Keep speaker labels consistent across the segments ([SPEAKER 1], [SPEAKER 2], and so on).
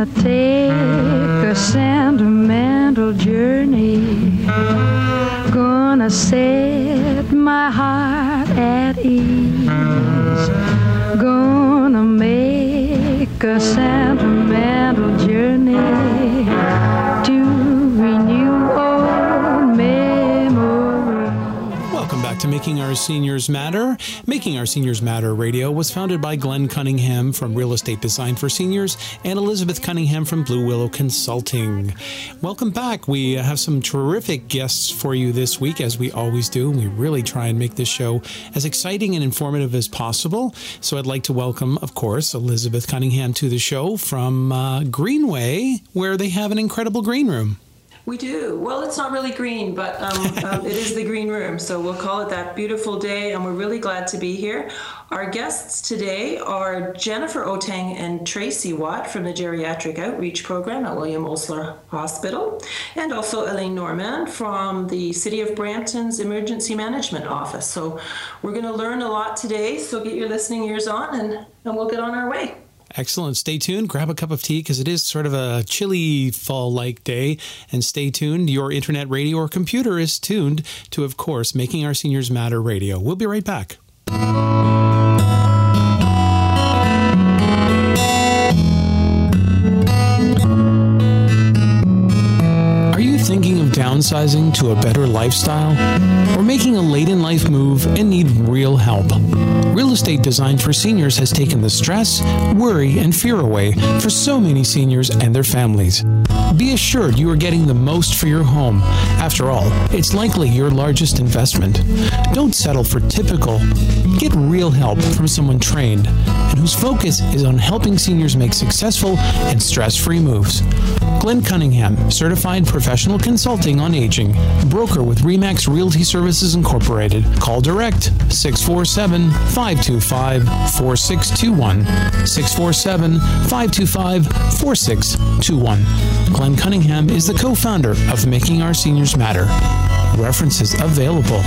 [SPEAKER 1] Gonna take a sentimental journey. Gonna set my heart at ease. Gonna make a
[SPEAKER 2] Making Our Seniors Matter. Making Our Seniors Matter radio was founded by Glenn Cunningham from Real Estate Design for Seniors and Elizabeth Cunningham from Blue Willow Consulting. Welcome back. We have some terrific guests for you this week, as we always do. We really try and make this show as exciting and informative as possible. So I'd like to welcome, of course, Elizabeth Cunningham to the show from uh, Greenway, where they have an incredible green room.
[SPEAKER 3] We do. Well, it's not really green, but um, um, it is the green room. So we'll call it that beautiful day, and we're really glad to be here. Our guests today are Jennifer Oteng and Tracy Watt from the Geriatric Outreach Program at William Osler Hospital, and also Alain Normand from the City of Brampton's Emergency Management Office. So we're going to learn a lot today, so get your listening ears on, and, and we'll get on our way.
[SPEAKER 2] Excellent. Stay tuned. Grab a cup of tea because it is sort of a chilly fall like day. And stay tuned. Your internet radio or computer is tuned to, of course, Making Our Seniors Matter radio. We'll be right back. Downsizing to a better lifestyle? Or making a late in life move and need real help? Real Estate Design for Seniors has taken the stress, worry, and fear away for so many seniors and their families. Be assured you are getting the most for your home. After all, it's likely your largest investment. Don't settle for typical. Get real help from someone trained and whose focus is on helping seniors make successful and stress free moves. Glenn Cunningham, certified professional consulting on aging, broker with Remax Realty Services Incorporated. Call direct 647 525 4621. 647 525 4621. Glenn Cunningham is the co founder of Making Our Seniors Matter. References available.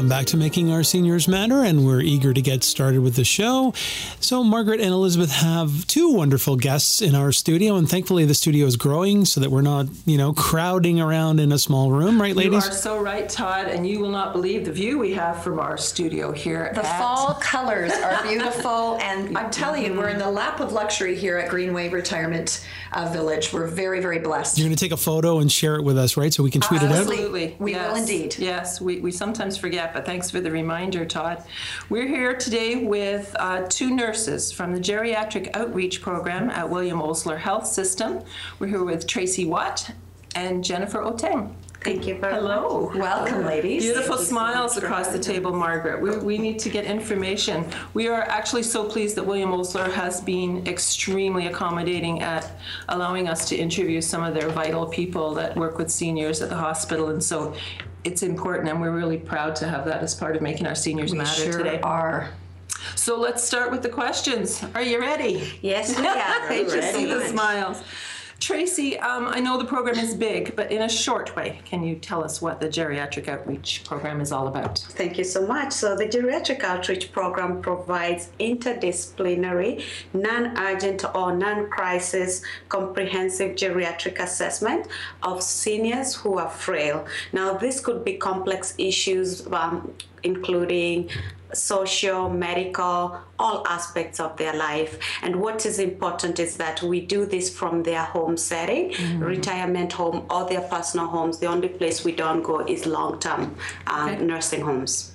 [SPEAKER 2] Welcome back to Making Our Seniors Matter, and we're eager to get started with the show. So, Margaret and Elizabeth have two wonderful guests in our studio, and thankfully the studio is growing so that we're not, you know, crowding around in a small room, right, ladies?
[SPEAKER 3] You are so right, Todd, and you will not believe the view we have from our studio here.
[SPEAKER 4] The
[SPEAKER 3] at-
[SPEAKER 4] fall colors are beautiful, and I'm telling you, we're in the lap of luxury here at Greenway Retirement uh, Village. We're very, very blessed.
[SPEAKER 2] You're going to take a photo and share it with us, right? So we can tweet it out.
[SPEAKER 3] Absolutely.
[SPEAKER 4] We will indeed.
[SPEAKER 3] Yes, we, we sometimes forget, but thanks for the reminder, Todd. We're here today with uh, two nurses from the Geriatric Outreach Program at William Osler Health System. We're here with Tracy Watt and Jennifer Oteng.
[SPEAKER 5] Thank you very much.
[SPEAKER 3] Hello.
[SPEAKER 4] Welcome, ladies.
[SPEAKER 3] Beautiful smiles across the table, Margaret. We, we need to get information. We are actually so pleased that William Osler has been extremely accommodating at allowing us to interview some of their vital people that work with seniors at the hospital. And so it's important, and we're really proud to have that as part of making our seniors
[SPEAKER 4] We
[SPEAKER 3] matter
[SPEAKER 4] sure
[SPEAKER 3] today.
[SPEAKER 4] are.
[SPEAKER 3] So let's start with the questions. Are you ready?
[SPEAKER 5] Yes, we are.
[SPEAKER 3] I just see the smiles. Tracy, um, I know the program is big, but in a short way, can you tell us what the Geriatric Outreach Program is all about?
[SPEAKER 5] Thank you so much. So, the Geriatric Outreach Program provides interdisciplinary, non urgent, or non crisis comprehensive geriatric assessment of seniors who are frail. Now, this could be complex issues, um, including social, medical, all aspects of their life. And what is important is that we do this from their home setting, retirement home, or their personal homes. The only place we don't go is long term um,
[SPEAKER 3] Okay.
[SPEAKER 5] nursing homes.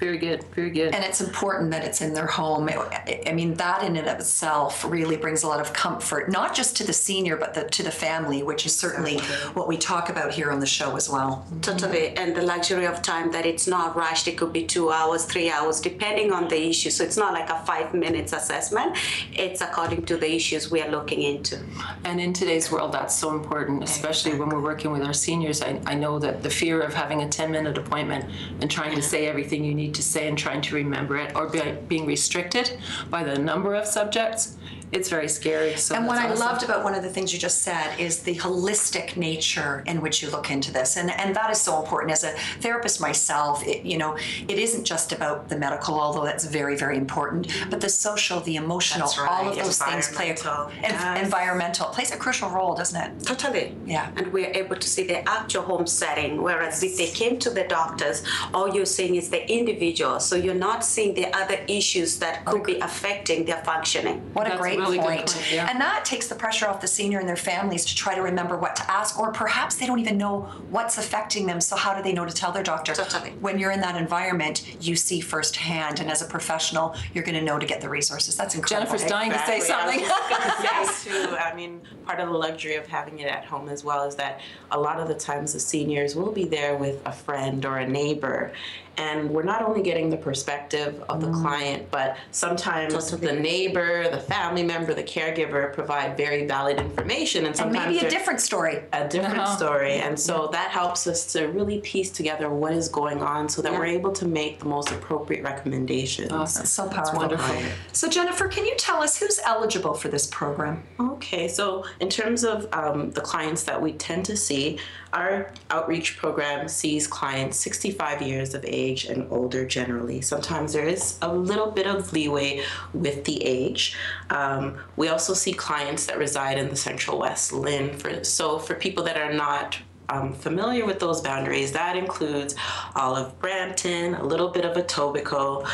[SPEAKER 3] Very good. Very good.
[SPEAKER 4] And it's important that it's in their home. I I mean, that in and of itself really brings a lot of comfort, not just to the senior, but the, to the family, which is certainly what we talk about here on the show as well.
[SPEAKER 5] Totally, and the luxury of time that it's not rushed. It could be two hours, three hours, depending on the issue. So it's not like a five minutes assessment. It's according to the issues we are looking into.
[SPEAKER 3] And in today's world, that's so important, especially when we're working with our seniors. I, I know that the fear of having a 10 minute appointment and trying to say everything you need to say and trying to remember it or be, being restricted by the number of subjects, it's very scary. So
[SPEAKER 4] And what I
[SPEAKER 3] awesome.
[SPEAKER 4] loved about one of the things you just said is the holistic nature in which you look into this, and and that is so important. As a therapist myself, it, you know, it isn't just about the medical, although that's very very important, but the social, the emotional,
[SPEAKER 5] That's
[SPEAKER 4] all of those things play a.
[SPEAKER 5] Yes.
[SPEAKER 4] environmental plays a crucial role, doesn't it?
[SPEAKER 5] Totally.
[SPEAKER 4] Yeah.
[SPEAKER 5] And we're able to see the actual home setting, whereas if they came to the doctors, all you're seeing is the individual. So you're not seeing the other issues that could be affecting their functioning.
[SPEAKER 4] What
[SPEAKER 3] That's a
[SPEAKER 4] great
[SPEAKER 3] really good
[SPEAKER 4] point.
[SPEAKER 3] point, yeah.
[SPEAKER 4] And that takes the pressure off the senior and their families to try to remember what to ask, or perhaps they don't even know what's affecting them. So, how do they know to tell their doctor?
[SPEAKER 5] Totally.
[SPEAKER 4] When you're in that environment, you see firsthand, and as a professional, you're going to know to get the resources. That's incredible.
[SPEAKER 3] Jennifer's dying to say something.
[SPEAKER 6] I was just gonna say too. I mean, part of the luxury of having it at home as well is that a lot of the times the seniors will be there with a friend or a neighbor, and we're not only getting the perspective of the
[SPEAKER 3] Mm.
[SPEAKER 6] client, but sometimes the neighbor, the family member, the caregiver provide very valid information, and
[SPEAKER 4] and
[SPEAKER 6] sometimes
[SPEAKER 4] maybe a different story.
[SPEAKER 6] a different
[SPEAKER 3] Uh-huh.
[SPEAKER 6] story. And so that helps us to really piece together what is going on so that
[SPEAKER 5] Yeah.
[SPEAKER 6] we're able to make the most appropriate recommendations.
[SPEAKER 3] Awesome.
[SPEAKER 4] So powerful.
[SPEAKER 3] wonderful.
[SPEAKER 4] So, Jennifer, can you tell us who's eligible for this program?
[SPEAKER 6] Okay, so in terms of um, the clients that we tend to see, our outreach program sees clients 65 years of age and older generally. Sometimes there is a little bit of leeway with the age. Um, we also see clients that reside in the Central West LHIN. For, so for people that are not um, familiar with those boundaries, that includes all of Brampton, a little bit of Etobicoke,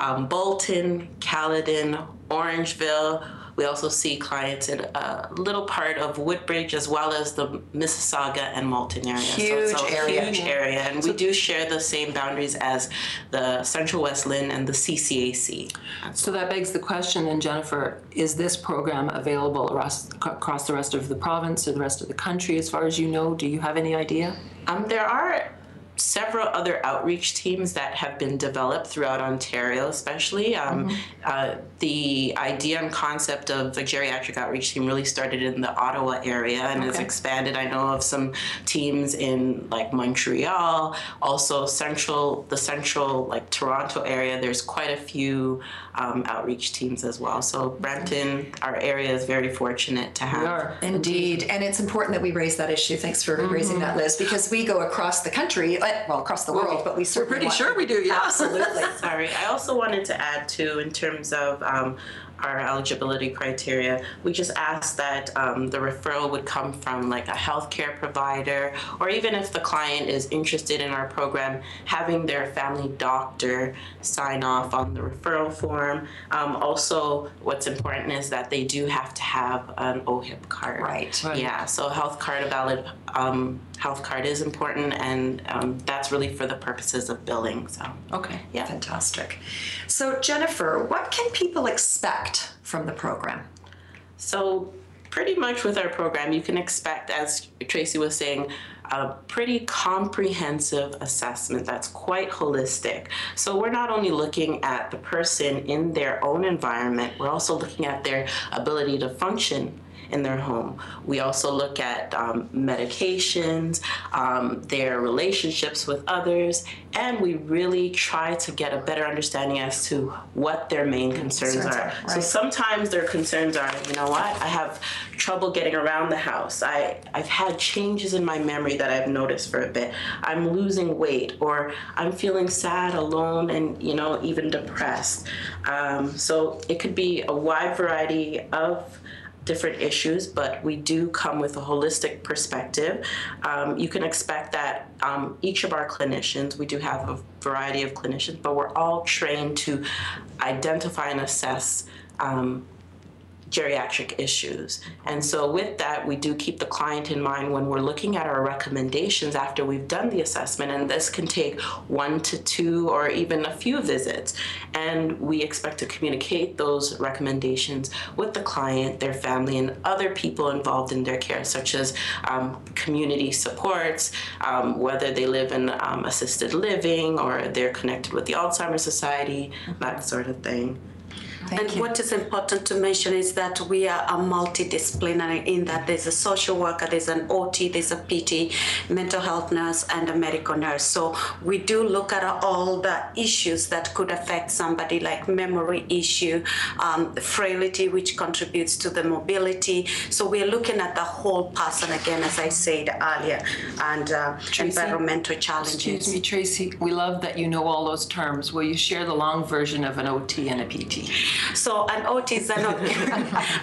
[SPEAKER 6] um, Bolton, Caledon, Orangeville. We also see clients in a little part of Woodbridge as well as the Mississauga and Malton area. so it's
[SPEAKER 4] Huge
[SPEAKER 6] a
[SPEAKER 4] area.
[SPEAKER 6] huge area, and we do share the same boundaries as the Central West LHIN and the CCAC.
[SPEAKER 3] So that begs the question then, Jennifer, is this program available across, across the rest of the province or the rest of the country as far as you know? Do you have any idea?
[SPEAKER 6] Um, there are several other outreach teams that have been developed throughout Ontario, especially. Um, uh, the idea and concept of the geriatric outreach team really started in the Ottawa area and has expanded. I know of some teams in like Montreal, also central, the central like Toronto area. There's quite a few um, outreach teams as well. So Brampton, our area is very fortunate to have.
[SPEAKER 3] We are.
[SPEAKER 4] Indeed, and it's important that we raise that issue. Thanks for raising that, Liz, because we go across the country, uh, well, across the world, but we certainly
[SPEAKER 3] pretty
[SPEAKER 4] want-
[SPEAKER 3] sure we do, yeah.
[SPEAKER 4] Absolutely.
[SPEAKER 6] Sorry, I also wanted to add too, in terms of um, our eligibility criteria, we just ask that um, the referral would come from like a healthcare provider, or even if the client is interested in our program, having their family doctor sign off on the referral form. Um, also, what's important is that they do have to have an OHIP card.
[SPEAKER 4] Right.
[SPEAKER 3] Right.
[SPEAKER 6] Yeah, so a health card, a valid um, health card is important, and um, that's really for the purposes of billing. So.
[SPEAKER 3] Okay.
[SPEAKER 6] Yeah.
[SPEAKER 4] Fantastic. So, Jennifer, what can people expect from the program?
[SPEAKER 6] So, pretty much with our program, you can expect, as Tracy was saying, a pretty comprehensive assessment that's quite holistic. So, we're not only looking at the person in their own environment, we're also looking at their ability to function in their home. We also look at um, medications, um, their relationships with others, and we really try to get a better understanding as to what their main concerns,
[SPEAKER 4] Concerns
[SPEAKER 6] are.
[SPEAKER 4] are,
[SPEAKER 6] So sometimes their concerns are, you know what, I have trouble getting around the house. I, I've had changes in my memory that I've noticed for a bit. I'm losing weight, or I'm feeling sad, alone, and you know, even depressed. Um, so it could be a wide variety of different issues, but we do come with a holistic perspective. Um, you can expect that um, each of our clinicians, we do have a variety of clinicians, but we're all trained to identify and assess um, geriatric issues. And so, with that, we do keep the client in mind when we're looking at our recommendations after we've done the assessment. And this can take one to two or even a few visits. And we expect to communicate those recommendations with the client, their family, and other people involved in their care, such as um, community supports, um, whether they live in um, assisted living or they're connected with the Alzheimer's Society, that sort of thing.
[SPEAKER 5] And what is important to mention is that we are a multidisciplinary in that there's a social worker, there's an OT, there's a PT, mental health nurse, and a medical nurse. So we do look at all the issues that could affect somebody, like memory issue, um, frailty, which contributes to the mobility. So we're looking at the whole person again, as I said earlier, and uh, environmental challenges.
[SPEAKER 7] Excuse me, Tracy. We love that you know all those terms. Will you share the long version of an OT and a PT?
[SPEAKER 5] So an OT is an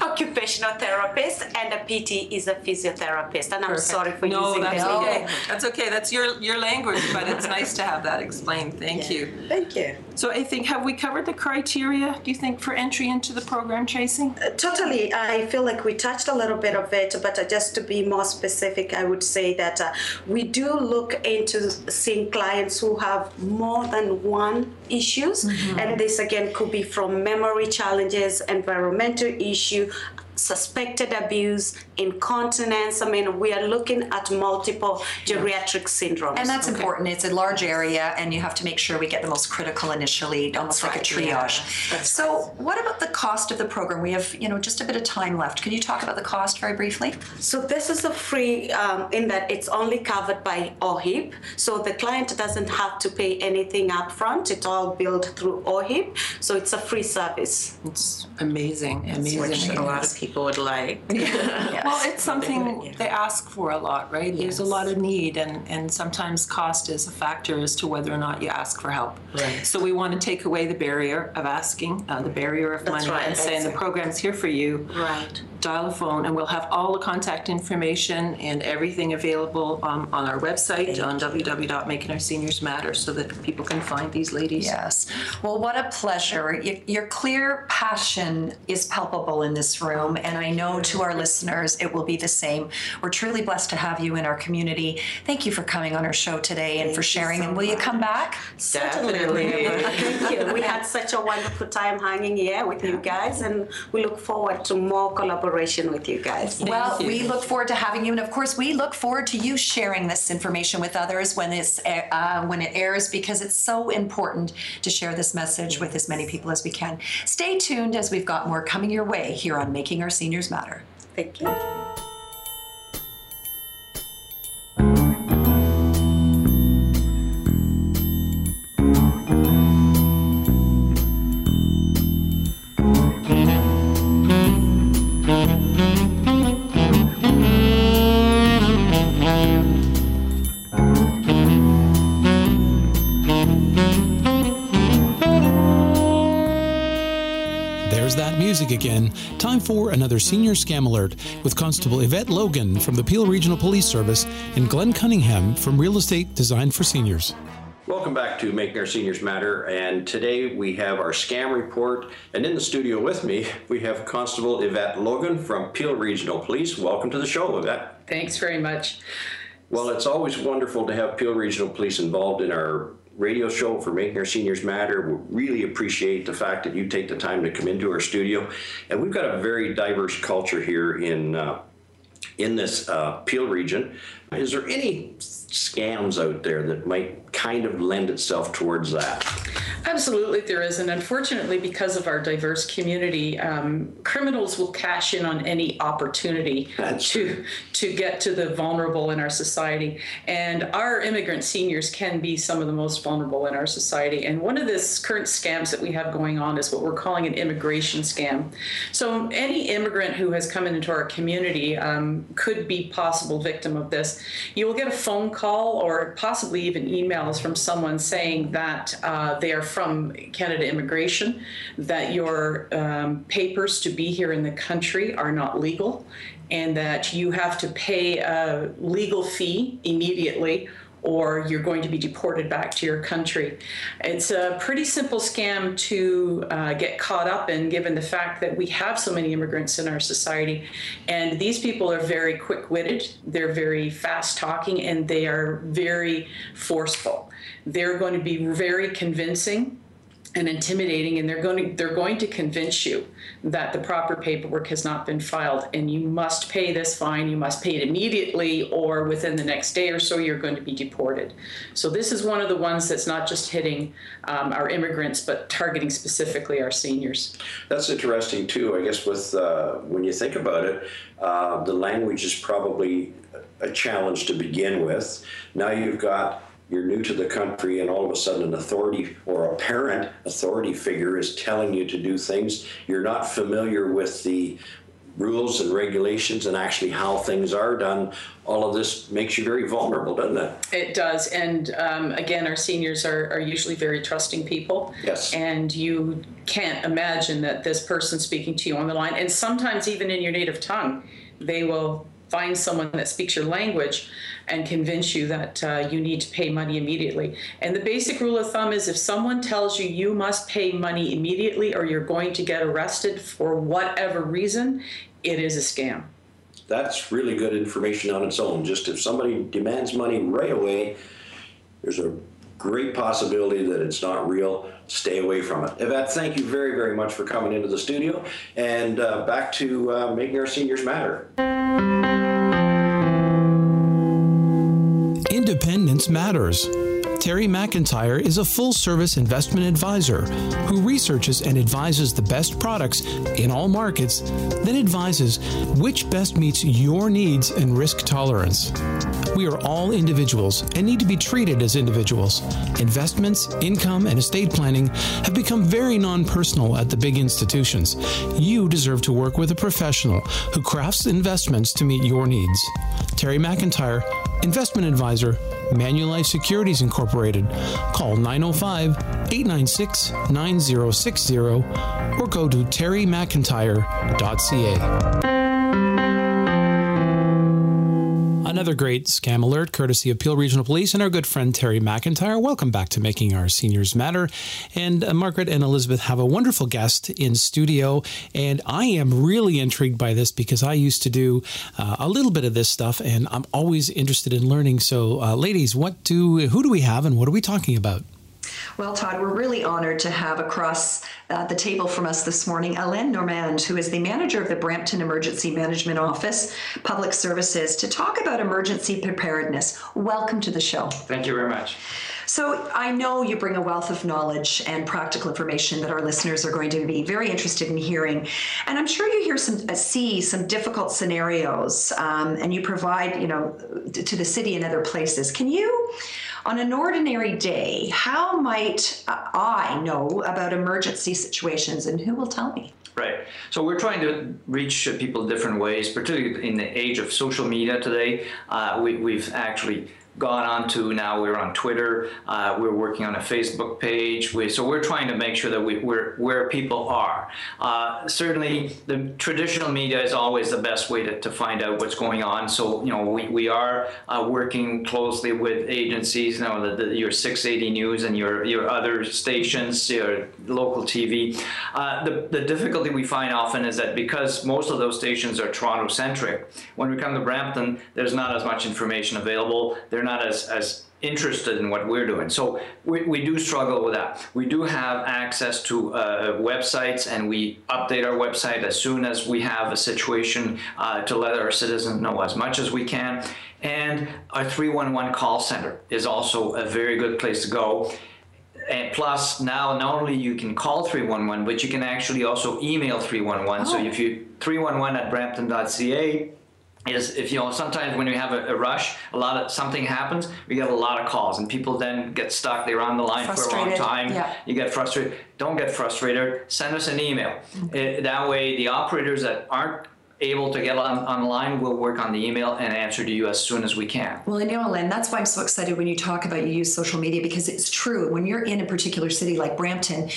[SPEAKER 5] occupational therapist, and a PT is a physiotherapist. And I'm sorry for
[SPEAKER 7] No,
[SPEAKER 5] using
[SPEAKER 7] that's
[SPEAKER 5] them.
[SPEAKER 7] okay. That's okay. That's your your language, but it's nice to have that explained. Thank you.
[SPEAKER 5] Thank you.
[SPEAKER 7] So I think have we covered the criteria? Do you think for entry into the program, Tracy?
[SPEAKER 5] Totally. I feel like we touched a little bit of it, but uh, just to be more specific, I would say that uh, we do look into seeing clients who have more than one issues, mm-hmm. and this again could be from memory challenges, environmental issue, suspected abuse, incontinence. I mean, we are looking at multiple geriatric syndromes.
[SPEAKER 4] And that's important. It's a large area, and you have to make sure we get the most critical initially, almost like a
[SPEAKER 5] right, yeah.
[SPEAKER 4] triage. So, what about the cost of the program? We have, you know, just a bit of time left. Can you talk about the cost very briefly?
[SPEAKER 5] So this is a free um, in that it's only covered by OHIP. So the client doesn't have to pay anything up front. It's all billed through OHIP. So it's a free service.
[SPEAKER 7] It's amazing, amazing.
[SPEAKER 6] Which a lot of people would like.
[SPEAKER 7] Well, it's something they ask for a lot, right? There's a lot of need, and, and sometimes cost is a factor as to whether or not you ask for help.
[SPEAKER 6] Right.
[SPEAKER 7] So we want to take away the barrier of asking, uh, the barrier of money,
[SPEAKER 6] right,
[SPEAKER 7] and saying the program's here for you.
[SPEAKER 5] Right.
[SPEAKER 7] Dial a phone, and we'll have all the contact information and everything available um, on our website on www.making our seniors matter, so that people can find these ladies.
[SPEAKER 4] Yes. Well, what a pleasure. Y- Your clear passion is palpable in this room, and I know to our listeners it will be the same. We're truly blessed to have you in our community. Thank you for coming on our show today and for sharing. and will you come back?
[SPEAKER 6] Definitely.
[SPEAKER 5] Thank you. We had such a wonderful time hanging here with you guys, and we look forward to more collaboration with you guys.
[SPEAKER 4] Well,
[SPEAKER 7] you.
[SPEAKER 4] we look forward to having you, and of course, we look forward to you sharing this information with others when it's uh, when it airs, because it's so important to share this message with as many people as we can. Stay tuned as we've got more coming your way here on Making Our Seniors Matter.
[SPEAKER 5] Thank you.
[SPEAKER 2] Time for another senior scam alert with Constable Yvette Logan from the Peel Regional Police Service and Glenn Cunningham from Real Estate Designed for Seniors.
[SPEAKER 8] Welcome back to Making Our Seniors Matter. And today we have our scam report. And in the studio with me, we have Constable Yvette Logan from Peel Regional Police. Welcome to the show, Yvette.
[SPEAKER 9] Thanks very much.
[SPEAKER 8] Well, it's always wonderful to have Peel Regional Police involved in our radio show for Making Our Seniors Matter. We really appreciate the fact that you take the time to come into our studio. And we've got a very diverse culture here in, uh, in this uh, Peel region. Is there any scams out there that might kind of lend itself towards that?
[SPEAKER 9] Absolutely, there is. And unfortunately, because of our diverse community, um, criminals will cash in on any opportunity
[SPEAKER 8] That's
[SPEAKER 9] to, to get to the vulnerable in our society. And our immigrant seniors can be some of the most vulnerable in our society. And one of the current scams that we have going on is what we're calling an immigration scam. So, any immigrant who has come into our community um, could be possible victim of this. You will get a phone call or possibly even emails from someone saying that uh, they are from Canada Immigration, that your um, papers to be here in the country are not legal, and that you have to pay a legal fee immediately or you're going to be deported back to your country. It's a pretty simple scam to uh, get caught up in, given the fact that we have so many immigrants in our society. And these people are very quick witted, they're very fast talking, and they are very forceful. They're going to be very convincing and intimidating and they're going to they're going to convince you that the proper paperwork has not been filed and you must pay this fine you must pay it immediately or within the next day or so you're going to be deported so this is one of the ones that's not just hitting um, our immigrants but targeting specifically our seniors
[SPEAKER 8] That's interesting too. I guess with uh, when you think about it, uh, the language is probably a challenge to begin with. Now you've got you're new to the country, and all of a sudden an authority or a parent authority figure is telling you to do things. You're not familiar with the rules and regulations and actually how things are done. All of this makes you very vulnerable, doesn't it?
[SPEAKER 9] It does. And um, again, our seniors are, are usually very trusting people.
[SPEAKER 8] Yes.
[SPEAKER 9] And you can't imagine that this person speaking to you on the line, and sometimes even in your native tongue, they will find someone that speaks your language and convince you that uh, you need to pay money immediately. And the basic rule of thumb is if someone tells you you must pay money immediately or you're going to get arrested for whatever reason, it is a scam.
[SPEAKER 8] That's really good information on its own. Just if somebody demands money right away, there's a great possibility that it's not real. Stay away from it. Yvette, thank you very, very much for coming into the studio. And uh, back to uh, making our seniors matter.
[SPEAKER 2] Independence matters. Terry McIntyre is a full service investment advisor who researches and advises the best products in all markets, then advises which best meets your needs and risk tolerance. We are all individuals and need to be treated as individuals. Investments, income, and estate planning have become very non personal at the big institutions. You deserve to work with a professional who crafts investments to meet your needs. Terry McIntyre, investment advisor, Manulife Securities Incorporated. Call 905 896 9060 or go to terrymcintyre.ca. Another great scam alert courtesy of Peel Regional Police and our good friend Terry McIntyre. Welcome back to Making Our Seniors Matter. And uh, Margaret and Elizabeth have a wonderful guest in studio. And I am really intrigued by this because I used to do uh, a little bit of this stuff and I'm always interested in learning. So, uh, ladies, what do who do we have and what are we talking about?
[SPEAKER 4] Well, Todd, we're really honored to have across uh, the table from us this morning Alain Normand, who is the manager of the Brampton Emergency Management Office, Public Services, to talk about emergency preparedness. Welcome to the show.
[SPEAKER 10] Thank you very much.
[SPEAKER 4] So, I know you bring a wealth of knowledge and practical information that our listeners are going to be very interested in hearing. And I'm sure you hear some, uh, see some difficult scenarios, um, and you provide, you know, to the city and other places. Can you? On an ordinary day, how might I know about emergency situations and who will tell me?
[SPEAKER 10] Right. So we're trying to reach people different ways, particularly in the age of social media today. Uh, we, we've actually gone on to now we're on Twitter. Uh, we're working on a Facebook page. We, so we're trying to make sure that we, we're where people are. Uh, certainly, the traditional media is always the best way to, to find out what's going on. So you know we, we are uh, working closely with agencies. You know the, the, your 680 News and your your other stations, your local TV. Uh, the the difficulty we find often is that because most of those stations are Toronto centric, when we come to Brampton, there's not as much information available. They're not as, as interested in what we're doing. So we, we do struggle with that. We do have access to uh, websites and we update our website as soon as we have a situation uh, to let our citizens know as much as we can. And our 311 call center is also a very good place to go. And plus, now not only you can call 311, but you can actually also email 311. So if you 311 at brampton.ca, is if you know sometimes when you have a, a, rush a lot of something happens we get a lot of calls and people then get stuck. They're on the line for a long time.
[SPEAKER 4] Yeah.
[SPEAKER 10] you get frustrated. Don't get frustrated. Send us an email.
[SPEAKER 4] Mm-hmm.
[SPEAKER 10] it, that way the operators that aren't able to get on, online, we'll work on the email and answer to you as soon as we can.
[SPEAKER 4] Well, and you know, Lynn, that's why I'm so excited when you talk about you use social media because it's true. When you're in a particular city like Brampton,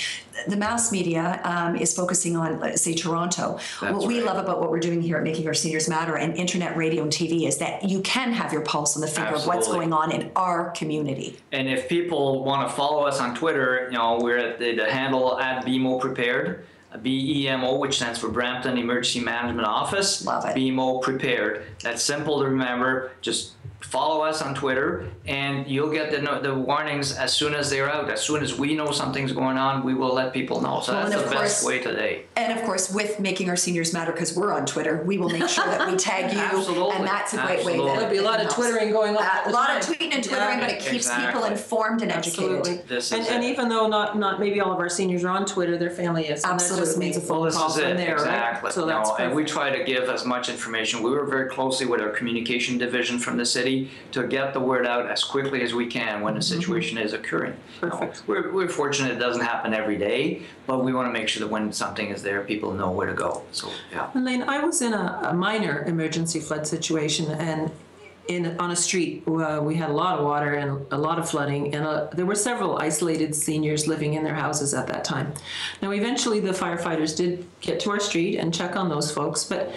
[SPEAKER 4] the mass media um, is focusing on, let's say, Toronto.
[SPEAKER 10] That's
[SPEAKER 4] what we
[SPEAKER 10] right.
[SPEAKER 4] love about what we're doing here at Making Our Seniors Matter and internet radio and TV is that you can have your pulse on the finger of what's going on in our community.
[SPEAKER 10] And if people want to follow us on Twitter, you know, we're at the, the handle at BEMO Prepared, B E M O, which stands for Brampton Emergency Management Office.
[SPEAKER 4] Love it.
[SPEAKER 10] BEMO Prepared. That's simple to remember. Just follow us on Twitter, and you'll get the the warnings as soon as they're out. As soon as we know something's going on, we will let people know. So
[SPEAKER 4] Well,
[SPEAKER 10] that's the
[SPEAKER 4] of
[SPEAKER 10] best
[SPEAKER 4] course-
[SPEAKER 10] way today.
[SPEAKER 4] And of course, with Making Our Seniors Matter, because we're on Twitter, we will make sure that we tag you.
[SPEAKER 10] Absolutely.
[SPEAKER 4] And that's a great way.
[SPEAKER 10] Absolutely.
[SPEAKER 4] that
[SPEAKER 10] There'll
[SPEAKER 3] be a lot of twittering going on
[SPEAKER 4] Uh, A
[SPEAKER 3] the
[SPEAKER 4] lot of tweeting and
[SPEAKER 3] Yeah.
[SPEAKER 4] twittering, but it keeps people informed and educated.
[SPEAKER 3] Absolutely.
[SPEAKER 10] This
[SPEAKER 3] and,
[SPEAKER 10] is
[SPEAKER 3] and
[SPEAKER 10] it.
[SPEAKER 3] even though not not maybe all of our seniors are on Twitter, their family is. And that just means a phone
[SPEAKER 10] Well, this
[SPEAKER 3] call from
[SPEAKER 10] it,
[SPEAKER 3] there,
[SPEAKER 10] exactly.
[SPEAKER 3] right? So
[SPEAKER 10] No,
[SPEAKER 3] that's
[SPEAKER 10] and we try to give as much information. We work very closely with our communication division from the city to get the word out as quickly as we can when a situation is occurring. You know,
[SPEAKER 3] Mm-hmm. Perfect.
[SPEAKER 10] we're, we're fortunate it doesn't happen every day, but we want to make sure that when something is there, people know where to go. So, yeah.
[SPEAKER 3] Alain, I was in a, a minor emergency flood situation, and in on a street uh, we had a lot of water and a lot of flooding, and uh, there were several isolated seniors living in their houses at that time. Now, eventually, the firefighters did get to our street and check on those folks, but.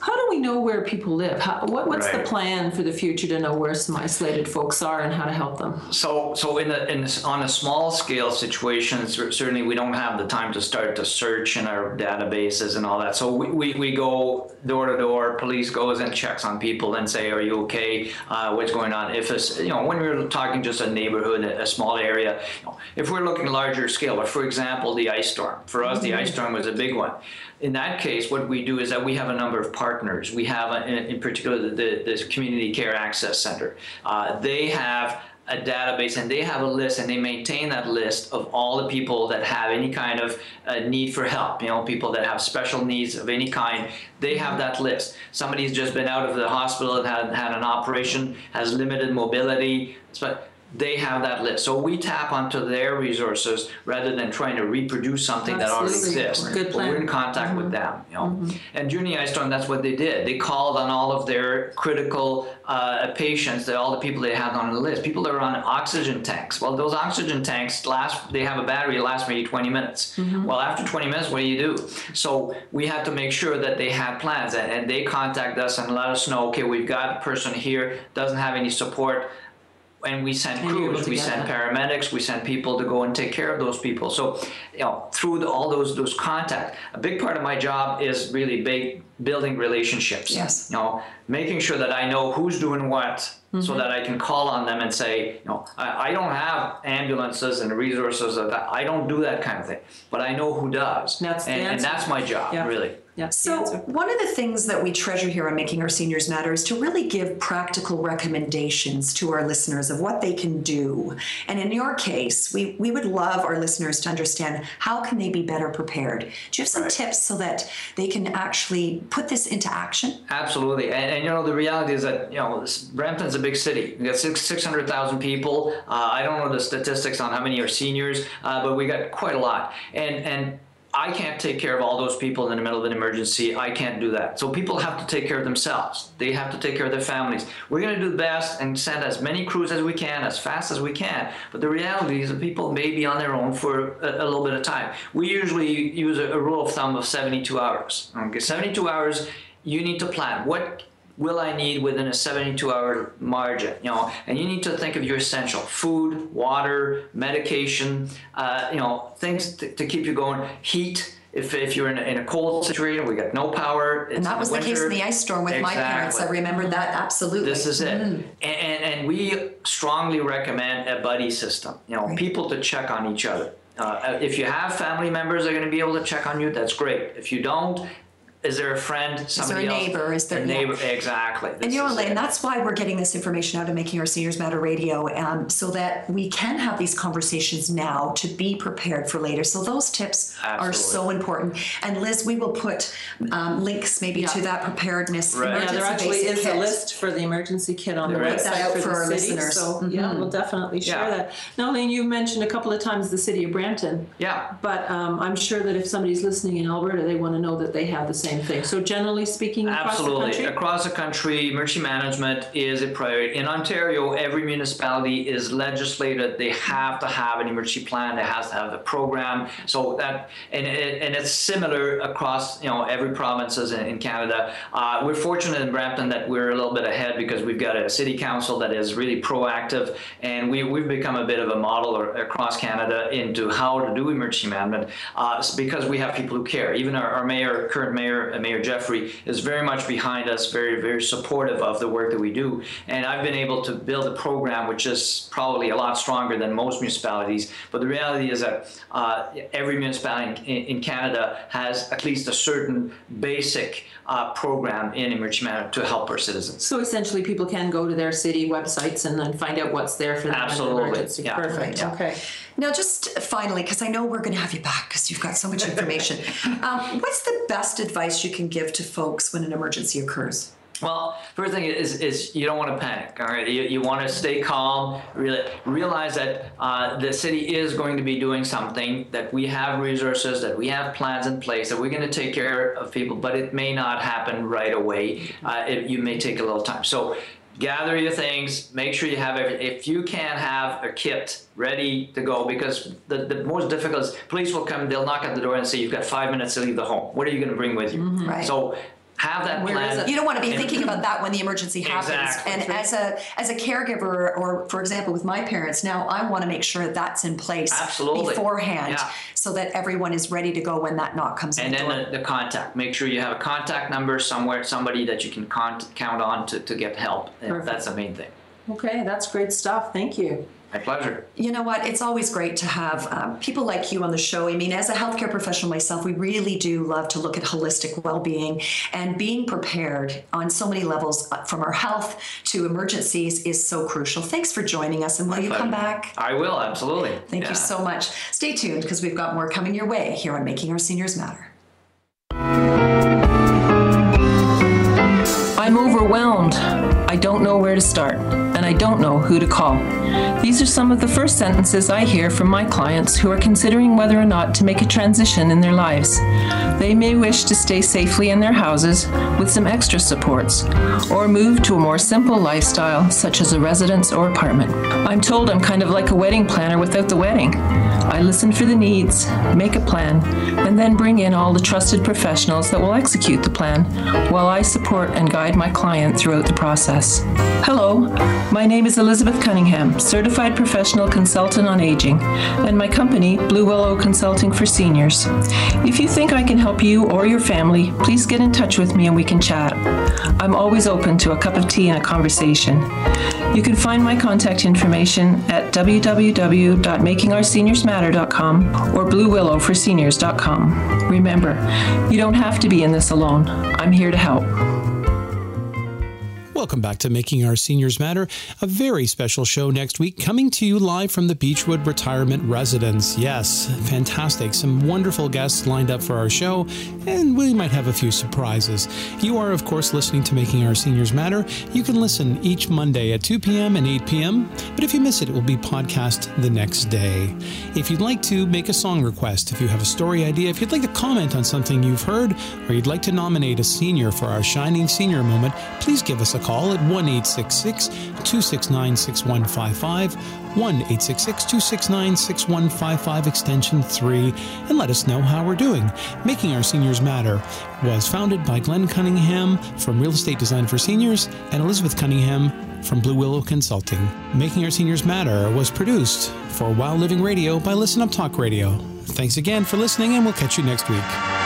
[SPEAKER 3] How do we know where people live? How, what, what's the plan for the future to know where some isolated folks are and how to help them?
[SPEAKER 10] So, so in the in this, on a small scale situation, certainly we don't have the time to start to search in our databases and all that. So we, we, we go door to door. Police goes and checks on people and say, "Are you okay? Uh, what's going on?" If it's you know when we're talking just a neighborhood, a, a small area, you know, if we're looking larger scale, or for example, the ice storm. For us, the ice storm was a big one. In that case, what we do is that we have a number of partners. We have, a, in, in particular, the, the, the Community Care Access Center. Uh, they have a database and they have a list and they maintain that list of all the people that have any kind of uh, need for help. You know, people that have special needs of any kind. They have that list. Somebody's just been out of the hospital and had, had an operation, has limited mobility, but they have that list. So we tap onto their resources rather than trying to reproduce something that already exists.
[SPEAKER 3] Good
[SPEAKER 10] But
[SPEAKER 3] plan.
[SPEAKER 10] we're in contact with mm-hmm. them, you know. Mm-hmm. And during the ice storm, that's what they did. They called on all of their critical uh, patients, that all the people they had on the list, people that are on oxygen tanks. Well, those oxygen tanks last. They have a battery that lasts maybe 20 minutes. Mm-hmm. Well, after 20 minutes, what do you do? So we had to make sure that they had plans, and, and they contact us and let us know. Okay, we've got a person here doesn't have any support and we sent
[SPEAKER 3] And
[SPEAKER 10] crews, we sent paramedics, we sent people to go and take care of those people. So, you know, through the, all those those contacts, a big part of my job is really big, building relationships.
[SPEAKER 4] Yes.
[SPEAKER 10] You know, making sure that I know who's doing what.
[SPEAKER 3] Mm-hmm.
[SPEAKER 10] So that I can call on them and say, you know, I, I don't have ambulances and resources that. I don't do that kind of thing, but I know who does,
[SPEAKER 3] That's
[SPEAKER 10] and, and that's my job,
[SPEAKER 3] Yeah.
[SPEAKER 10] really.
[SPEAKER 3] The
[SPEAKER 4] So, one of the things that we treasure here on Making Our Seniors Matter is to really give practical recommendations to our listeners of what they can do. And in your case, we, we would love our listeners to understand how can they be better prepared. Do you have some
[SPEAKER 10] Right.
[SPEAKER 4] tips so that they can actually put this into action?
[SPEAKER 10] Absolutely, and, and you know the reality is that you know Brampton's a big city. We got six six hundred thousand people. Uh, I don't know the statistics on how many are seniors, uh, but we got quite a lot. And and I can't take care of all those people in the middle of an emergency. I can't do that. So people have to take care of themselves. They have to take care of their families. We're going to do the best and send as many crews as we can, as fast as we can. But the reality is that people may be on their own for a, a little bit of time. We usually use a, a rule of thumb of 72 hours. Okay, 72 hours. You need to plan. What will I need within a 72 hour margin? You know, and you need to think of your essential food, water, medication, uh, you know, things to, to keep you going. Heat. If, if you're in a, in a cold situation, we got no power. It's
[SPEAKER 4] And that was the case in the ice storm with my parents. I remember that absolutely.
[SPEAKER 10] This is it. And, and, and we strongly recommend a buddy system. You know, people to check on each other. Uh, if you have family members that are going to be able to check on you, that's great. If you don't, is there a friend, somebody else?
[SPEAKER 4] neighbor? Is there-
[SPEAKER 10] a
[SPEAKER 4] yeah.
[SPEAKER 10] neighbor? Exactly.
[SPEAKER 4] And you know,
[SPEAKER 10] is
[SPEAKER 4] Alain,
[SPEAKER 10] it.
[SPEAKER 4] that's why we're getting this information out and Making Our Seniors Matter Radio, um, so that we can have these conversations now to be prepared for later. So those tips are
[SPEAKER 10] Absolutely.
[SPEAKER 4] so important. And Liz, we will put um, links maybe to
[SPEAKER 3] Yeah.
[SPEAKER 4] that preparedness
[SPEAKER 10] Right.
[SPEAKER 3] Yeah,
[SPEAKER 4] emergency
[SPEAKER 3] there actually
[SPEAKER 4] basic
[SPEAKER 3] is
[SPEAKER 4] kit.
[SPEAKER 3] a list for the emergency kit on the
[SPEAKER 10] There is.
[SPEAKER 3] website
[SPEAKER 4] Put that out
[SPEAKER 3] for,
[SPEAKER 4] for
[SPEAKER 3] the
[SPEAKER 4] our
[SPEAKER 3] city.
[SPEAKER 4] listeners.
[SPEAKER 3] So yeah, we'll definitely share
[SPEAKER 10] Yeah.
[SPEAKER 3] that. Now, Lane, you've mentioned a couple of times the city of Brampton,
[SPEAKER 10] Yeah.
[SPEAKER 3] but um, I'm sure that if somebody's listening in Alberta, they want to know that they have the same
[SPEAKER 11] same thing. So generally speaking, across
[SPEAKER 10] Absolutely.
[SPEAKER 11] the country?
[SPEAKER 10] Across the country, emergency management is a priority. In Ontario, every municipality is legislated. They have to have an emergency plan. They have to have a program. So that and and it's similar across you know every provinces in, in Canada. Uh, we're fortunate in Brampton that we're a little bit ahead because we've got a city council that is really proactive, and we we've become a bit of a model or, across Canada into how to do emergency management uh, because we have people who care. Even our, our mayor, current mayor, uh, Mayor Jeffrey, is very much behind us, very, very supportive of the work that we do. And I've been able to build a program which is probably a lot stronger than most municipalities. But the reality is that uh, every municipality in, in Canada has at least a certain basic uh, program in emergency management to help our citizens.
[SPEAKER 11] So essentially, people can go to their city websites and then find out what's there for them
[SPEAKER 10] Absolutely, yeah.
[SPEAKER 11] Perfect,
[SPEAKER 4] Yeah.
[SPEAKER 11] okay.
[SPEAKER 4] Now, just finally, because I know we're going to have you back because you've got so much information. um, what's the best advice you can give to folks when an emergency occurs?
[SPEAKER 10] Well, first thing is is you don't want to panic. All right, you, you want to stay calm. Really realize that uh, the city is going to be doing something. That we have resources. That we have plans in place. That we're going to take care of people. But it may not happen right away. Uh, it, you may take a little time. So. Gather your things. Make sure you have everything. If you can have a kit ready to go, because the, the most difficult is police will come. They'll knock at the door and say you've got five minutes to leave the home. What are you going to bring with you? Mm-hmm.
[SPEAKER 4] Right.
[SPEAKER 10] So have that
[SPEAKER 11] Where is
[SPEAKER 10] plan.
[SPEAKER 11] it?
[SPEAKER 4] You don't want to be
[SPEAKER 10] And-
[SPEAKER 4] thinking about that when the emergency happens.
[SPEAKER 10] Exactly.
[SPEAKER 4] And as a as a caregiver, or for example, with my parents, now I want to make sure that's in place
[SPEAKER 10] Absolutely.
[SPEAKER 4] beforehand,
[SPEAKER 10] Yeah.
[SPEAKER 4] so that everyone is ready to go when that knock comes
[SPEAKER 10] And
[SPEAKER 4] the
[SPEAKER 10] then
[SPEAKER 4] door.
[SPEAKER 10] the, the contact. Make sure you have a contact number somewhere, somebody that you can con- count on to, to get help.
[SPEAKER 11] Perfect.
[SPEAKER 10] That's the main thing.
[SPEAKER 11] Okay, that's great stuff. Thank you.
[SPEAKER 10] My pleasure.
[SPEAKER 4] You know what? It's always great to have um, people like you on the show. I mean, as a healthcare professional myself, we really do love to look at holistic well being and being prepared on so many levels uh, from our health to emergencies is so crucial. Thanks for joining us, and will you come back?
[SPEAKER 10] I will, absolutely.
[SPEAKER 4] Thank
[SPEAKER 10] Yeah.
[SPEAKER 4] you so much. Stay tuned because we've got more coming your way here on Making Our Seniors Matter.
[SPEAKER 3] I'm overwhelmed. I don't know where to start, and I don't know who to call. These are some of the first sentences I hear from my clients who are considering whether or not to make a transition in their lives. They may wish to stay safely in their houses with some extra supports, or move to a more simple lifestyle, such as a residence or apartment. I'm told I'm kind of like a wedding planner without the wedding. I listen for the needs, make a plan, and then bring in all the trusted professionals that will execute the plan while I support and guide my client throughout the process. Hello, my name is Elizabeth Cunningham, Certified Professional Consultant on Aging, and my company, Blue Willow Consulting for Seniors. If you think I can help you or your family, please get in touch with me and we can chat. I'm always open to a cup of tea and a conversation. You can find my contact information at www.makingourseniorsmatter.com or bluewillowforseniors.com. Remember, you don't have to be in this alone. I'm here to help.
[SPEAKER 2] Welcome back to Making Our Seniors Matter, a very special show next week coming to you live from the Beechwood Retirement Residence. Yes, fantastic. Some wonderful guests lined up for our show, and we might have a few surprises. You are, of course, listening to Making Our Seniors Matter. You can listen each Monday at 2 p.m. and 8 p.m., but if you miss it, it will be podcast the next day. If you'd like to make a song request, if you have a story idea, if you'd like to comment on something you've heard, or you'd like to nominate a senior for our Shining Senior Moment, please give us a call at 1 269 6155, 1 269 6155, extension 3, and let us know how we're doing. Making Our Seniors Matter was founded by Glenn Cunningham from Real Estate Design for Seniors and Elizabeth Cunningham from Blue Willow Consulting. Making Our Seniors Matter was produced for While Living Radio by Listen Up Talk Radio. Thanks again for listening, and we'll catch you next week.